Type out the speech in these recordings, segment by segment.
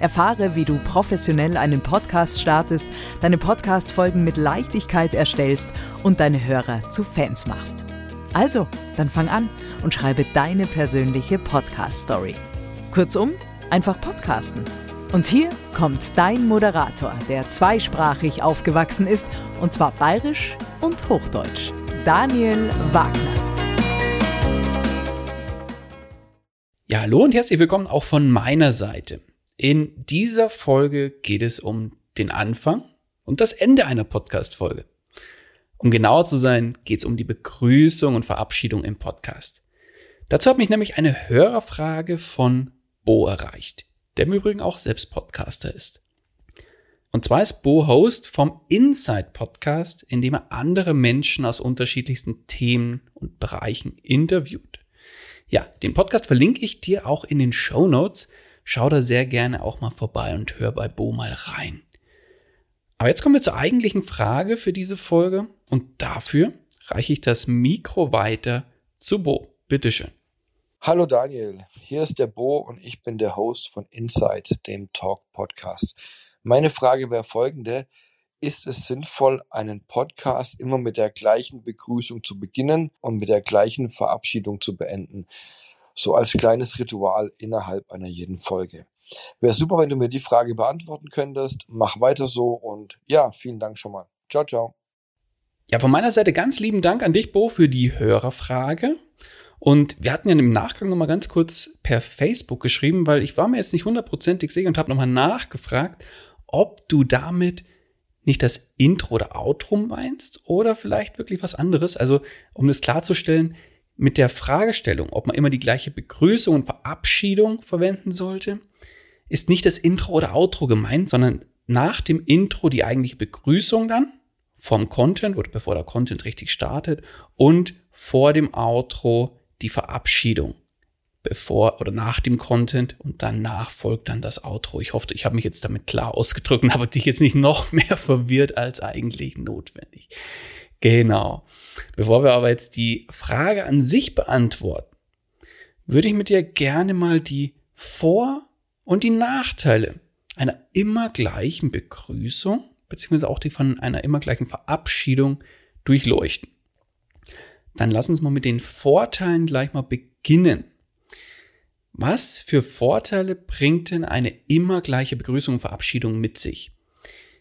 Erfahre, wie du professionell einen Podcast startest, deine Podcast-Folgen mit Leichtigkeit erstellst und deine Hörer zu Fans machst. Also, dann fang an und schreibe deine persönliche Podcast-Story. Kurzum, einfach podcasten. Und hier kommt dein Moderator, der zweisprachig aufgewachsen ist, und zwar bayerisch und hochdeutsch. Daniel Wagner. Ja, hallo und herzlich willkommen auch von meiner Seite. In dieser Folge geht es um den Anfang und das Ende einer Podcast-Folge. Um genauer zu sein, geht es um die Begrüßung und Verabschiedung im Podcast. Dazu hat mich nämlich eine Hörerfrage von Bo erreicht, der im Übrigen auch selbst Podcaster ist. Und zwar ist Bo Host vom Inside Podcast, in dem er andere Menschen aus unterschiedlichsten Themen und Bereichen interviewt. Ja, den Podcast verlinke ich dir auch in den Show Notes schau da sehr gerne auch mal vorbei und hör bei Bo mal rein. Aber jetzt kommen wir zur eigentlichen Frage für diese Folge und dafür reiche ich das Mikro weiter zu Bo. Bitteschön. Hallo Daniel, hier ist der Bo und ich bin der Host von Inside, dem Talk Podcast. Meine Frage wäre folgende. Ist es sinnvoll, einen Podcast immer mit der gleichen Begrüßung zu beginnen und mit der gleichen Verabschiedung zu beenden? So als kleines Ritual innerhalb einer jeden Folge. Wäre super, wenn du mir die Frage beantworten könntest. Mach weiter so und ja, vielen Dank schon mal. Ciao, ciao. Ja, von meiner Seite ganz lieben Dank an dich, Bo, für die Hörerfrage. Und wir hatten ja im Nachgang nochmal ganz kurz per Facebook geschrieben, weil ich war mir jetzt nicht hundertprozentig sicher und habe nochmal nachgefragt, ob du damit nicht das Intro oder Outro meinst oder vielleicht wirklich was anderes. Also, um das klarzustellen, mit der Fragestellung, ob man immer die gleiche Begrüßung und Verabschiedung verwenden sollte, ist nicht das Intro oder Outro gemeint, sondern nach dem Intro die eigentliche Begrüßung dann vom Content oder bevor der Content richtig startet und vor dem Outro die Verabschiedung bevor oder nach dem Content und danach folgt dann das Outro. Ich hoffe, ich habe mich jetzt damit klar ausgedrückt und habe dich jetzt nicht noch mehr verwirrt als eigentlich notwendig. Genau. Bevor wir aber jetzt die Frage an sich beantworten, würde ich mit dir gerne mal die Vor- und die Nachteile einer immer gleichen Begrüßung, beziehungsweise auch die von einer immer gleichen Verabschiedung durchleuchten. Dann lass uns mal mit den Vorteilen gleich mal beginnen. Was für Vorteile bringt denn eine immer gleiche Begrüßung und Verabschiedung mit sich?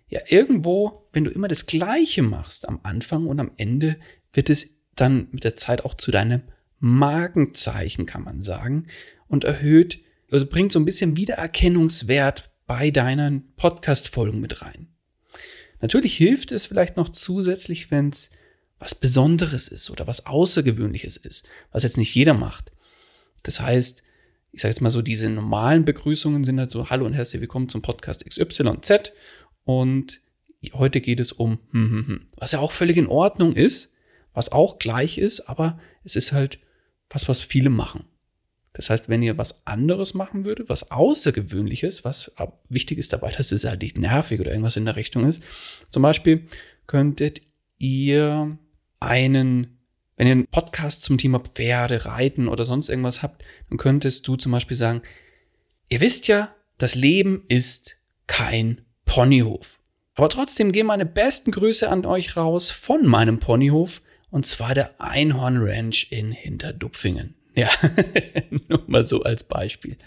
Ja, irgendwo, wenn du immer das Gleiche machst am Anfang und am Ende, wird es dann mit der Zeit auch zu deinem Markenzeichen, kann man sagen, und erhöht, also bringt so ein bisschen Wiedererkennungswert bei deinen Podcast-Folgen mit rein. Natürlich hilft es vielleicht noch zusätzlich, wenn es was Besonderes ist oder was Außergewöhnliches ist, was jetzt nicht jeder macht. Das heißt, ich sage jetzt mal so, diese normalen Begrüßungen sind halt so, hallo und herzlich willkommen zum Podcast XYZ und heute geht es um, hm, hm, hm, was ja auch völlig in Ordnung ist, was auch gleich ist, aber es ist halt was, was viele machen. Das heißt, wenn ihr was anderes machen würdet, was Außergewöhnliches, was wichtig ist dabei, dass es halt nicht nervig oder irgendwas in der Richtung ist. Zum Beispiel könntet ihr einen Wenn ihr einen Podcast zum Thema Pferde, Reiten oder sonst irgendwas habt, dann könntest du zum Beispiel sagen, ihr wisst ja, das Leben ist kein Ponyhof. Aber trotzdem gehen meine besten Grüße an euch raus von meinem Ponyhof und zwar der Einhorn Ranch in Hinterdupfingen. Ja, nur mal so als Beispiel.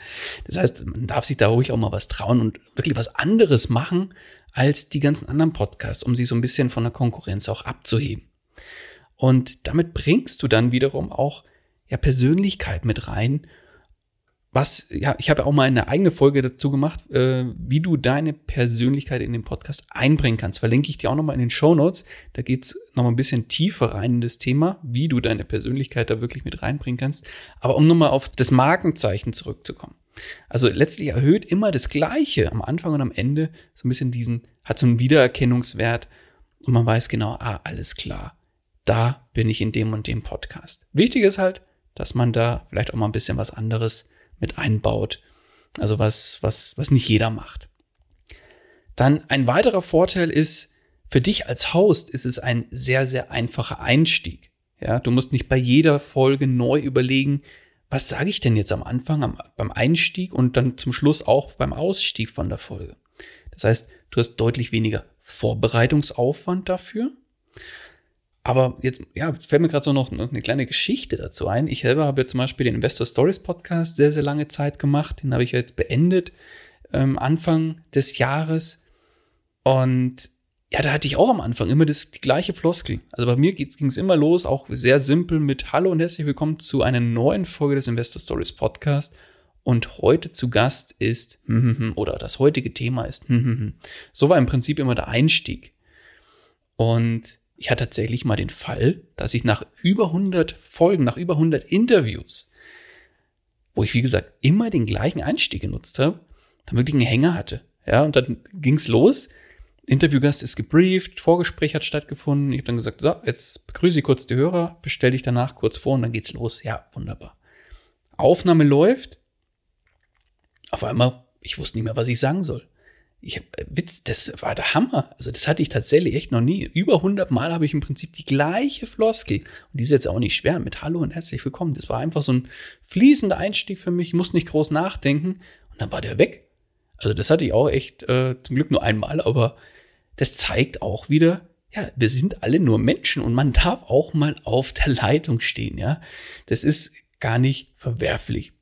Das heißt, man darf sich da ruhig auch mal was trauen und wirklich was anderes machen als die ganzen anderen Podcasts, um sie so ein bisschen von der Konkurrenz auch abzuheben. Und damit bringst du dann wiederum auch ja Persönlichkeit mit rein was, ja, ich habe auch mal eine eigene Folge dazu gemacht, äh, wie du deine Persönlichkeit in den Podcast einbringen kannst. Verlinke ich dir auch nochmal in den Show Notes. Da geht's nochmal ein bisschen tiefer rein in das Thema, wie du deine Persönlichkeit da wirklich mit reinbringen kannst. Aber um nochmal auf das Markenzeichen zurückzukommen. Also letztlich erhöht immer das Gleiche am Anfang und am Ende so ein bisschen diesen, hat so einen Wiedererkennungswert und man weiß genau, ah, alles klar. Da bin ich in dem und dem Podcast. Wichtig ist halt, dass man da vielleicht auch mal ein bisschen was anderes mit einbaut. Also was, was, was nicht jeder macht. Dann ein weiterer Vorteil ist, für dich als Host ist es ein sehr, sehr einfacher Einstieg. Ja, du musst nicht bei jeder Folge neu überlegen, was sage ich denn jetzt am Anfang, am, beim Einstieg und dann zum Schluss auch beim Ausstieg von der Folge. Das heißt, du hast deutlich weniger Vorbereitungsaufwand dafür aber jetzt, ja, jetzt fällt mir gerade so noch eine kleine Geschichte dazu ein. Ich selber habe zum Beispiel den Investor Stories Podcast sehr, sehr lange Zeit gemacht. Den habe ich jetzt beendet, ähm, Anfang des Jahres. Und ja, da hatte ich auch am Anfang immer das, die gleiche Floskel. Also bei mir ging es immer los, auch sehr simpel mit Hallo und herzlich willkommen zu einer neuen Folge des Investor Stories Podcast. Und heute zu Gast ist, oder das heutige Thema ist, so war im Prinzip immer der Einstieg. Und ich hatte tatsächlich mal den Fall, dass ich nach über 100 Folgen, nach über 100 Interviews, wo ich wie gesagt immer den gleichen Einstieg genutzt habe, dann wirklich einen Hänger hatte. Ja, und dann ging's los. Interviewgast ist gebrieft, Vorgespräch hat stattgefunden. Ich habe dann gesagt, so, jetzt begrüße ich kurz die Hörer, bestelle dich danach kurz vor und dann geht's los. Ja, wunderbar. Aufnahme läuft. Auf einmal, ich wusste nicht mehr, was ich sagen soll ich hab, äh, Witz, das war der Hammer. Also das hatte ich tatsächlich echt noch nie. Über 100 Mal habe ich im Prinzip die gleiche Floskel. Und die ist jetzt auch nicht schwer mit Hallo und herzlich willkommen. Das war einfach so ein fließender Einstieg für mich. Ich musste nicht groß nachdenken. Und dann war der weg. Also das hatte ich auch echt äh, zum Glück nur einmal. Aber das zeigt auch wieder, ja, wir sind alle nur Menschen und man darf auch mal auf der Leitung stehen. Ja, das ist gar nicht verwerflich.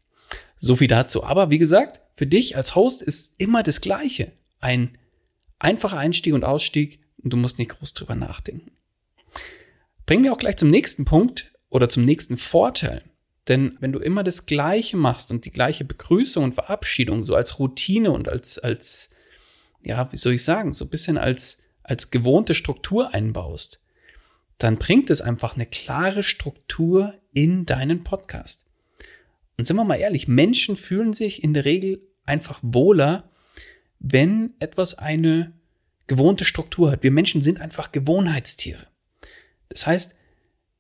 So viel dazu. Aber wie gesagt, für dich als Host ist immer das Gleiche ein einfacher Einstieg und Ausstieg und du musst nicht groß drüber nachdenken. Bringen wir auch gleich zum nächsten Punkt oder zum nächsten Vorteil. Denn wenn du immer das Gleiche machst und die gleiche Begrüßung und Verabschiedung so als Routine und als, als, ja, wie soll ich sagen, so ein bisschen als, als gewohnte Struktur einbaust, dann bringt es einfach eine klare Struktur in deinen Podcast. Und sind wir mal ehrlich, Menschen fühlen sich in der Regel einfach wohler, wenn etwas eine gewohnte Struktur hat. Wir Menschen sind einfach Gewohnheitstiere. Das heißt,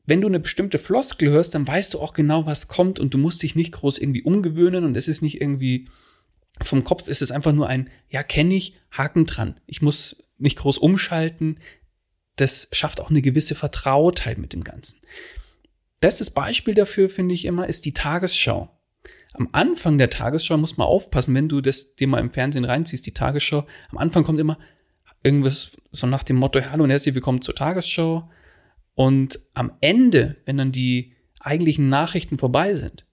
wenn du eine bestimmte Floskel hörst, dann weißt du auch genau, was kommt und du musst dich nicht groß irgendwie umgewöhnen und es ist nicht irgendwie vom Kopf ist es einfach nur ein, ja, kenne ich, Haken dran. Ich muss nicht groß umschalten. Das schafft auch eine gewisse Vertrautheit mit dem Ganzen. Bestes Beispiel dafür, finde ich immer, ist die Tagesschau am Anfang der Tagesschau muss man aufpassen, wenn du das dir mal im Fernsehen reinziehst, die Tagesschau. Am Anfang kommt immer irgendwas so nach dem Motto, hallo und herzlich willkommen zur Tagesschau. Und am Ende, wenn dann die eigentlichen Nachrichten vorbei sind,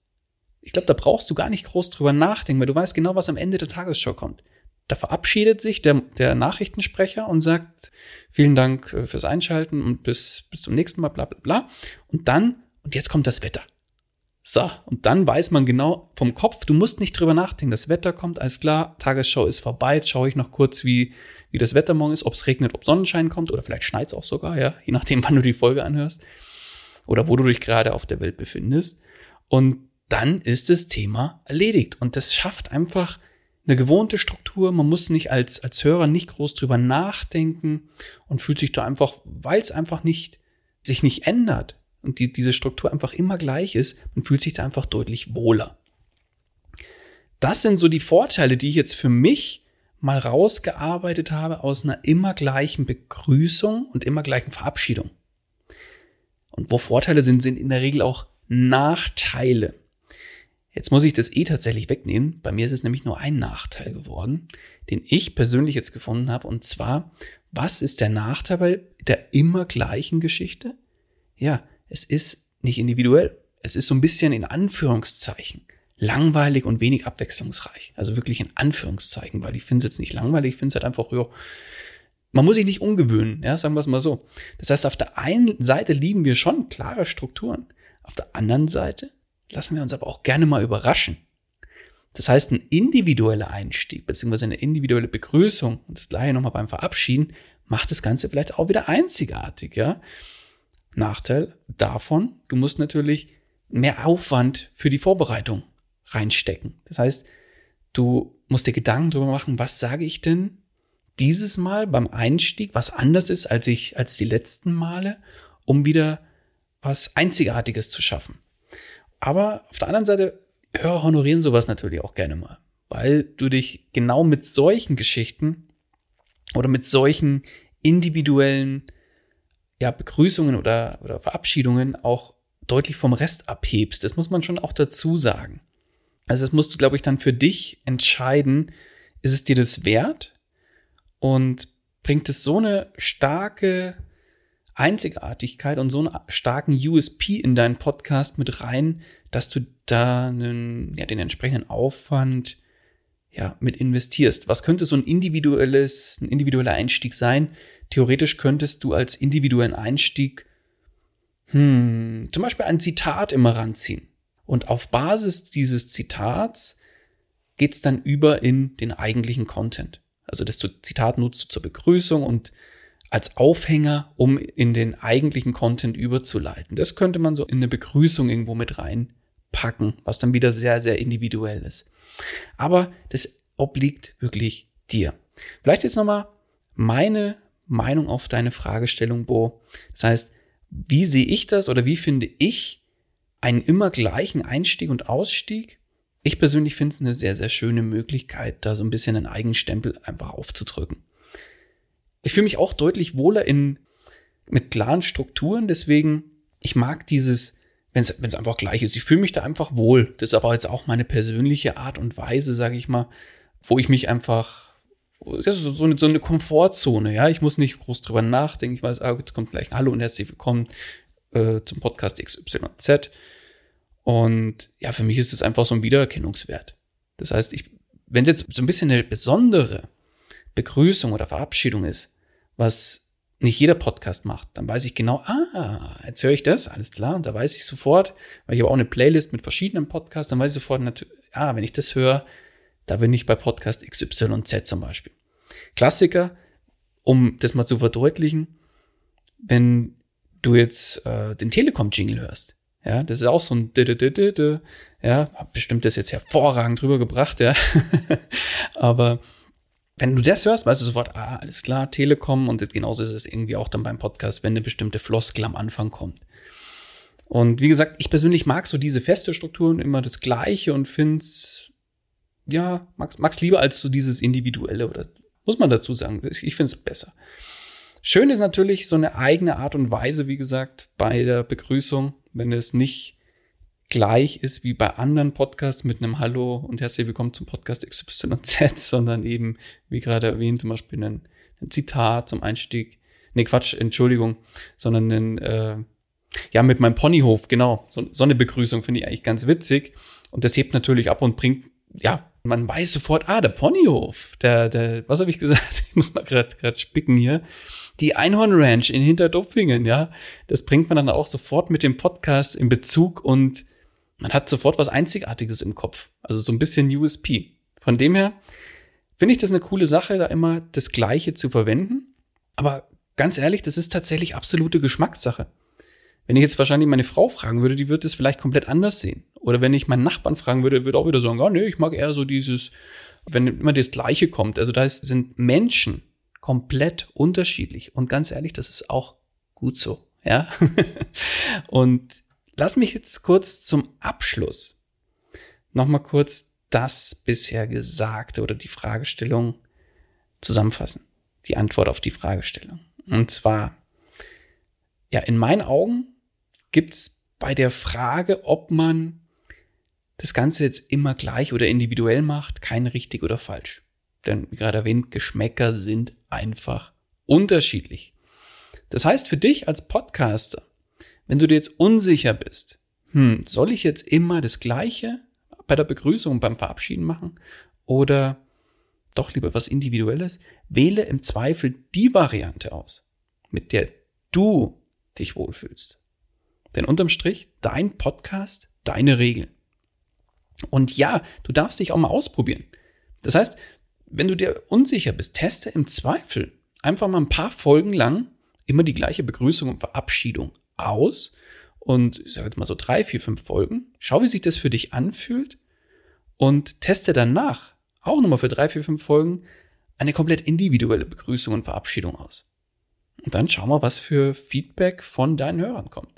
ich glaube, da brauchst du gar nicht groß drüber nachdenken, weil du weißt genau, was am Ende der Tagesschau kommt. Da verabschiedet sich der, der Nachrichtensprecher und sagt, vielen Dank äh, fürs Einschalten und bis, bis zum nächsten Mal, bla bla bla. Und dann, und jetzt kommt das Wetter. So, und dann weiß man genau vom Kopf, du musst nicht drüber nachdenken. Das Wetter kommt, alles klar, Tagesschau ist vorbei. Jetzt schaue ich noch kurz, wie, wie das Wetter morgen ist, ob es regnet, ob Sonnenschein kommt oder vielleicht schneit es auch sogar, ja, je nachdem, wann du die Folge anhörst oder wo du dich gerade auf der Welt befindest. Und dann ist das Thema erledigt. Und das schafft einfach eine gewohnte Struktur. Man muss nicht als, als Hörer nicht groß drüber nachdenken und fühlt sich da einfach, weil es einfach nicht, sich nicht ändert, und die, diese Struktur einfach immer gleich ist, man fühlt sich da einfach deutlich wohler. Das sind so die Vorteile, die ich jetzt für mich mal rausgearbeitet habe aus einer immer gleichen Begrüßung und immer gleichen Verabschiedung. Und wo Vorteile sind, sind in der Regel auch Nachteile. Jetzt muss ich das eh tatsächlich wegnehmen. Bei mir ist es nämlich nur ein Nachteil geworden, den ich persönlich jetzt gefunden habe. Und zwar, was ist der Nachteil bei der immer gleichen Geschichte? Ja, es ist nicht individuell. Es ist so ein bisschen in Anführungszeichen langweilig und wenig abwechslungsreich. Also wirklich in Anführungszeichen, weil ich finde es jetzt nicht langweilig, ich finde es halt einfach, ja, man muss sich nicht umgewöhnen, ja, sagen wir es mal so. Das heißt, auf der einen Seite lieben wir schon klare Strukturen. Auf der anderen Seite lassen wir uns aber auch gerne mal überraschen. Das heißt, ein individueller Einstieg beziehungsweise eine individuelle Begrüßung und das gleiche nochmal beim Verabschieden macht das Ganze vielleicht auch wieder einzigartig, ja. Nachteil davon, du musst natürlich mehr Aufwand für die Vorbereitung reinstecken. Das heißt, du musst dir Gedanken darüber machen, was sage ich denn dieses Mal beim Einstieg, was anders ist als ich, als die letzten Male, um wieder was Einzigartiges zu schaffen. Aber auf der anderen Seite, Hörer honorieren sowas natürlich auch gerne mal, weil du dich genau mit solchen Geschichten oder mit solchen individuellen ja, Begrüßungen oder, oder Verabschiedungen auch deutlich vom Rest abhebst. Das muss man schon auch dazu sagen. Also das musst du, glaube ich, dann für dich entscheiden, ist es dir das wert und bringt es so eine starke Einzigartigkeit und so einen starken USP in deinen Podcast mit rein, dass du da einen, ja, den entsprechenden Aufwand ja, mit investierst. Was könnte so ein individuelles, ein individueller Einstieg sein? Theoretisch könntest du als individuellen Einstieg hm, zum Beispiel ein Zitat immer ranziehen. Und auf Basis dieses Zitats geht's dann über in den eigentlichen Content. Also das Zitat nutzt du zur Begrüßung und als Aufhänger, um in den eigentlichen Content überzuleiten. Das könnte man so in eine Begrüßung irgendwo mit reinpacken, was dann wieder sehr, sehr individuell ist. Aber das obliegt wirklich dir. Vielleicht jetzt nochmal meine Meinung auf deine Fragestellung, Bo. Das heißt, wie sehe ich das oder wie finde ich einen immer gleichen Einstieg und Ausstieg? Ich persönlich finde es eine sehr, sehr schöne Möglichkeit, da so ein bisschen einen Eigenstempel einfach aufzudrücken. Ich fühle mich auch deutlich wohler in, mit klaren Strukturen, deswegen, ich mag dieses, wenn es einfach gleich ist, ich fühle mich da einfach wohl. Das ist aber jetzt auch meine persönliche Art und Weise, sage ich mal, wo ich mich einfach, so eine, so eine Komfortzone, ja, ich muss nicht groß drüber nachdenken, ich weiß, ah, jetzt kommt gleich Hallo und herzlich willkommen äh, zum Podcast XYZ. Und ja, für mich ist es einfach so ein Wiedererkennungswert. Das heißt, ich, wenn es jetzt so ein bisschen eine besondere Begrüßung oder Verabschiedung ist, was nicht jeder Podcast macht, dann weiß ich genau, ah, jetzt höre ich das, alles klar, und da weiß ich sofort, weil ich habe auch eine Playlist mit verschiedenen Podcasts, dann weiß ich sofort, ah, wenn ich das höre, da bin ich bei Podcast XYZ zum Beispiel. Klassiker, um das mal zu verdeutlichen, wenn du jetzt äh, den Telekom-Jingle hörst, ja, das ist auch so ein ja, hab bestimmt das jetzt hervorragend drüber gebracht, ja. Aber wenn du das hörst, weißt du sofort, ah, alles klar, Telekom und genauso ist es irgendwie auch dann beim Podcast, wenn eine bestimmte Floskel am Anfang kommt. Und wie gesagt, ich persönlich mag so diese feste Strukturen immer das Gleiche und find's, ja, mag's, mag's lieber als so dieses Individuelle oder muss man dazu sagen. Ich find's besser. Schön ist natürlich so eine eigene Art und Weise, wie gesagt, bei der Begrüßung, wenn es nicht gleich ist wie bei anderen Podcasts mit einem Hallo und herzlich willkommen zum Podcast XYZ, sondern eben, wie gerade erwähnt, zum Beispiel ein, ein Zitat zum Einstieg. Nee, Quatsch, Entschuldigung, sondern ein, äh, ja, mit meinem Ponyhof, genau. So, so eine Begrüßung finde ich eigentlich ganz witzig. Und das hebt natürlich ab und bringt, ja, man weiß sofort, ah, der Ponyhof, der, der, was habe ich gesagt? Ich muss mal gerade spicken hier. Die Einhorn Ranch in Hinterdopfingen, ja. Das bringt man dann auch sofort mit dem Podcast in Bezug und man hat sofort was Einzigartiges im Kopf. Also so ein bisschen USP. Von dem her finde ich das eine coole Sache, da immer das Gleiche zu verwenden. Aber ganz ehrlich, das ist tatsächlich absolute Geschmackssache. Wenn ich jetzt wahrscheinlich meine Frau fragen würde, die würde es vielleicht komplett anders sehen. Oder wenn ich meinen Nachbarn fragen würde, würde auch wieder sagen, oh, nee, ich mag eher so dieses, wenn immer das Gleiche kommt. Also da sind Menschen komplett unterschiedlich. Und ganz ehrlich, das ist auch gut so. Ja. und Lass mich jetzt kurz zum Abschluss nochmal kurz das bisher Gesagte oder die Fragestellung zusammenfassen. Die Antwort auf die Fragestellung. Und zwar, ja, in meinen Augen gibt es bei der Frage, ob man das Ganze jetzt immer gleich oder individuell macht, kein richtig oder falsch. Denn wie gerade erwähnt, Geschmäcker sind einfach unterschiedlich. Das heißt für dich als Podcaster, wenn du dir jetzt unsicher bist, hm, soll ich jetzt immer das Gleiche bei der Begrüßung und beim Verabschieden machen oder doch lieber was Individuelles? Wähle im Zweifel die Variante aus, mit der du dich wohlfühlst. Denn unterm Strich, dein Podcast, deine Regeln. Und ja, du darfst dich auch mal ausprobieren. Das heißt, wenn du dir unsicher bist, teste im Zweifel einfach mal ein paar Folgen lang immer die gleiche Begrüßung und Verabschiedung aus und ich sage jetzt mal so drei, vier, fünf Folgen. Schau, wie sich das für dich anfühlt und teste danach auch nochmal für drei, vier, fünf Folgen eine komplett individuelle Begrüßung und Verabschiedung aus. Und dann schau mal, was für Feedback von deinen Hörern kommt.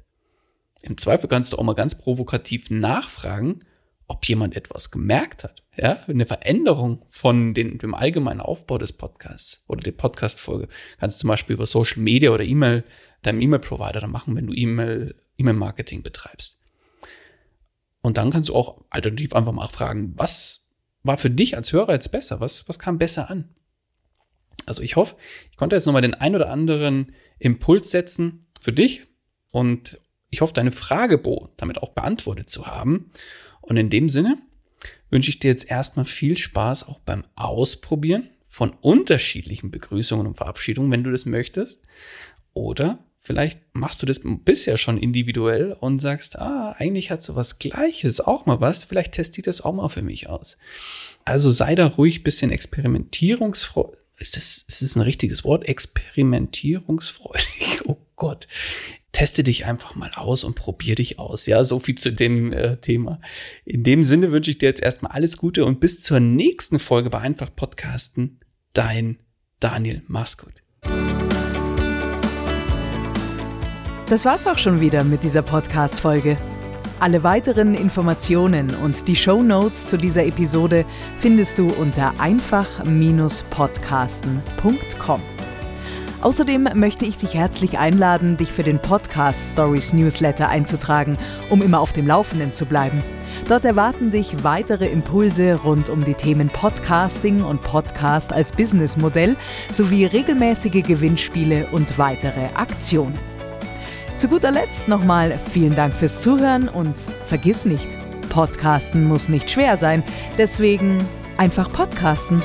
Im Zweifel kannst du auch mal ganz provokativ nachfragen, ob jemand etwas gemerkt hat. Ja, eine Veränderung von den, dem allgemeinen Aufbau des Podcasts oder der Podcast-Folge kannst du zum Beispiel über Social Media oder E-Mail, deinem E-Mail-Provider machen, wenn du E-Mail, E-Mail-Marketing betreibst. Und dann kannst du auch alternativ einfach mal fragen, was war für dich als Hörer jetzt besser? Was, was kam besser an? Also ich hoffe, ich konnte jetzt nochmal den ein oder anderen Impuls setzen für dich und ich hoffe, deine Fragebo damit auch beantwortet zu haben. Und in dem Sinne wünsche ich dir jetzt erstmal viel Spaß auch beim Ausprobieren von unterschiedlichen Begrüßungen und Verabschiedungen, wenn du das möchtest. Oder vielleicht machst du das bisher schon individuell und sagst, ah, eigentlich hat so was Gleiches auch mal was. Vielleicht teste ich das auch mal für mich aus. Also sei da ruhig bisschen experimentierungsfreudig. Ist das, ist das ein richtiges Wort? Experimentierungsfreudig. Oh Gott teste dich einfach mal aus und probier dich aus. Ja, so viel zu dem äh, Thema. In dem Sinne wünsche ich dir jetzt erstmal alles Gute und bis zur nächsten Folge bei Einfach Podcasten. Dein Daniel. Mach's gut. Das war's auch schon wieder mit dieser Podcast-Folge. Alle weiteren Informationen und die Show Notes zu dieser Episode findest du unter einfach-podcasten.com. Außerdem möchte ich dich herzlich einladen, dich für den Podcast Stories Newsletter einzutragen, um immer auf dem Laufenden zu bleiben. Dort erwarten dich weitere Impulse rund um die Themen Podcasting und Podcast als Businessmodell sowie regelmäßige Gewinnspiele und weitere Aktionen. Zu guter Letzt nochmal vielen Dank fürs Zuhören und vergiss nicht, Podcasten muss nicht schwer sein, deswegen einfach podcasten.